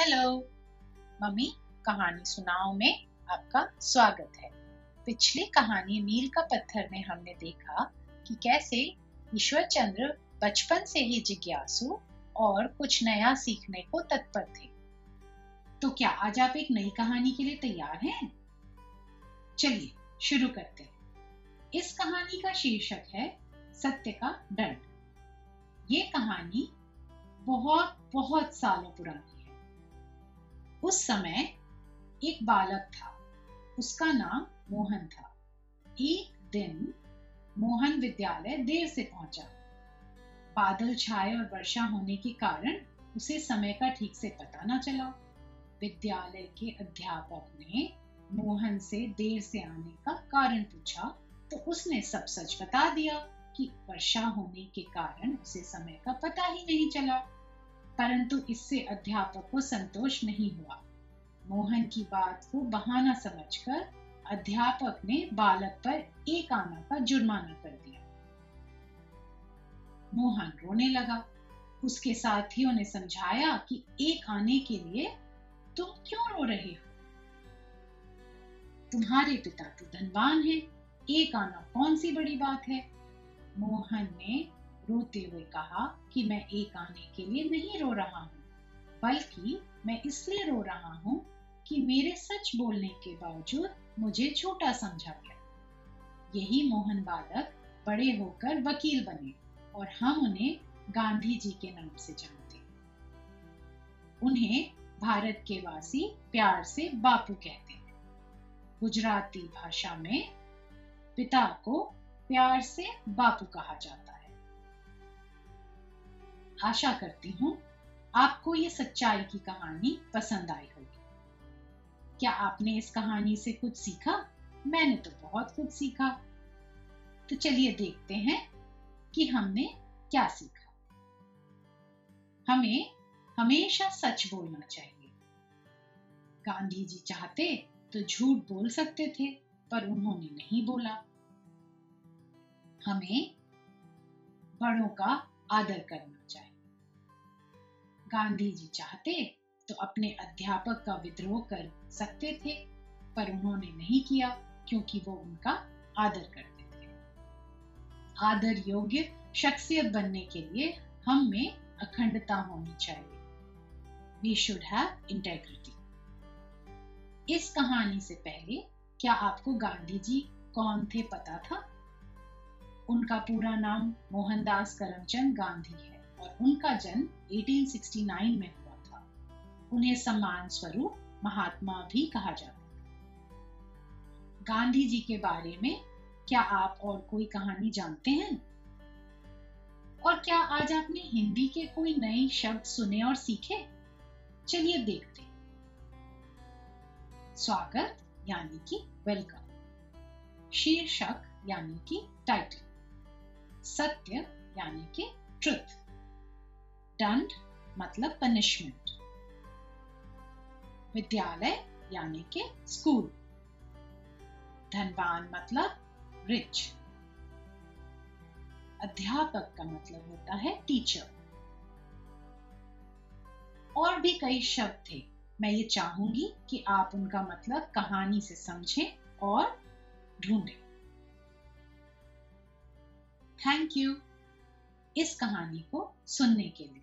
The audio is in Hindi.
हेलो मम्मी, कहानी सुनाओ में आपका स्वागत है। पिछली कहानी मील का पत्थर में हमने देखा कि कैसे ईश्वर चंद्र बचपन से ही जिज्ञासु और कुछ नया सीखने को तत्पर थे। तो क्या आज आप एक नई कहानी के लिए तैयार हैं? चलिए, शुरू करते हैं। इस कहानी का शीर्षक है सत्य का दंड। ये कहानी बहुत बहुत सालों पुरानी उस समय एक बालक था। उसका नाम मोहन था। एक दिन मोहन विद्यालय देर से पहुँचा। बादल छाए और वर्षा होने के कारण उसे समय का ठीक से पता न चला। विद्यालय के अध्यापक ने मोहन से देर से आने का कारण पूछा तो उसने सब सच बता दिया कि वर्षा होने के कारण उसे समय का पता ही नहीं चला। परंतु इससे अध्यापक को संतोष नहीं हुआ। मोहन की बात को बहाना समझकर अध्यापक ने बालक पर एक आना का जुर्माना कर दिया। मोहन रोने लगा। उसके साथियों ने समझाया कि एक आने के लिए तुम क्यों रो रहे हो? तुम्हारे पिता तो धनवान है। एक आना कौन सी बड़ी बात है? मोहन ने रोते हुए कहा कि मैं एक आने के लिए नहीं रो रहा हूँ, बल्कि मैं इसलिए रो रहा हूँ कि मेरे सच बोलने के बावजूद मुझे छोटा समझा गया। यही मोहन बालक बड़े होकर वकील बने और हम उन्हें गांधी जी के नाम से जानते उन्हें भारत के वासी प्यार से बापू कहते हैं। गुजराती भाषा में पिता को प्यार से बापू कहा जाता आशा करती हूँ आपको ये सच्चाई की कहानी पसंद आई होगी। क्या आपने इस कहानी से कुछ सीखा? मैंने तो बहुत कुछ सीखा। तो चलिए देखते हैं कि हमने क्या सीखा। हमें हमेशा सच बोलना चाहिए। गांधी जी चाहते तो झूठ बोल सकते थे, पर उन्होंने नहीं बोला। हमें बड़ों का आदर करना चाहिए। गांधी जी चाहते तो अपने अध्यापक का विद्रोह कर सकते थे, पर उन्होंने नहीं किया, क्योंकि वो उनका आदर करते थे। आदर योग्य शख्सियत बनने के लिए हम में अखंडता होनी चाहिए। वी शुड हैव इंटेग्रिटी इस कहानी से पहले, क्या आपको गांधी जी कौन थे पता था? उनका पूरा नाम मोहनदास करमचंद गांधी है। और उनका जन्म 1869 में हुआ था। उन्हें सम्मान स्वरूप महात्मा भी कहा जाता गांधी जी के बारे में क्या आप और कोई कहानी जानते हैं? और क्या आज आपने हिंदी के कोई नए शब्द सुने और सीखे? चलिए देखते स्वागत, यानी कि वेलकम शीर्षक, यानी कि टाइटल सत्य, यानी कि दंड मतलब पनिशमेंट विद्यालय, यानी के स्कूल धनवान मतलब रिच अध्यापक का मतलब होता है टीचर और भी कई शब्द थे। मैं ये चाहूँगी कि आप उनका मतलब कहानी से समझें और ढूंढें। थैंक यू इस कहानी को सुनने के लिए।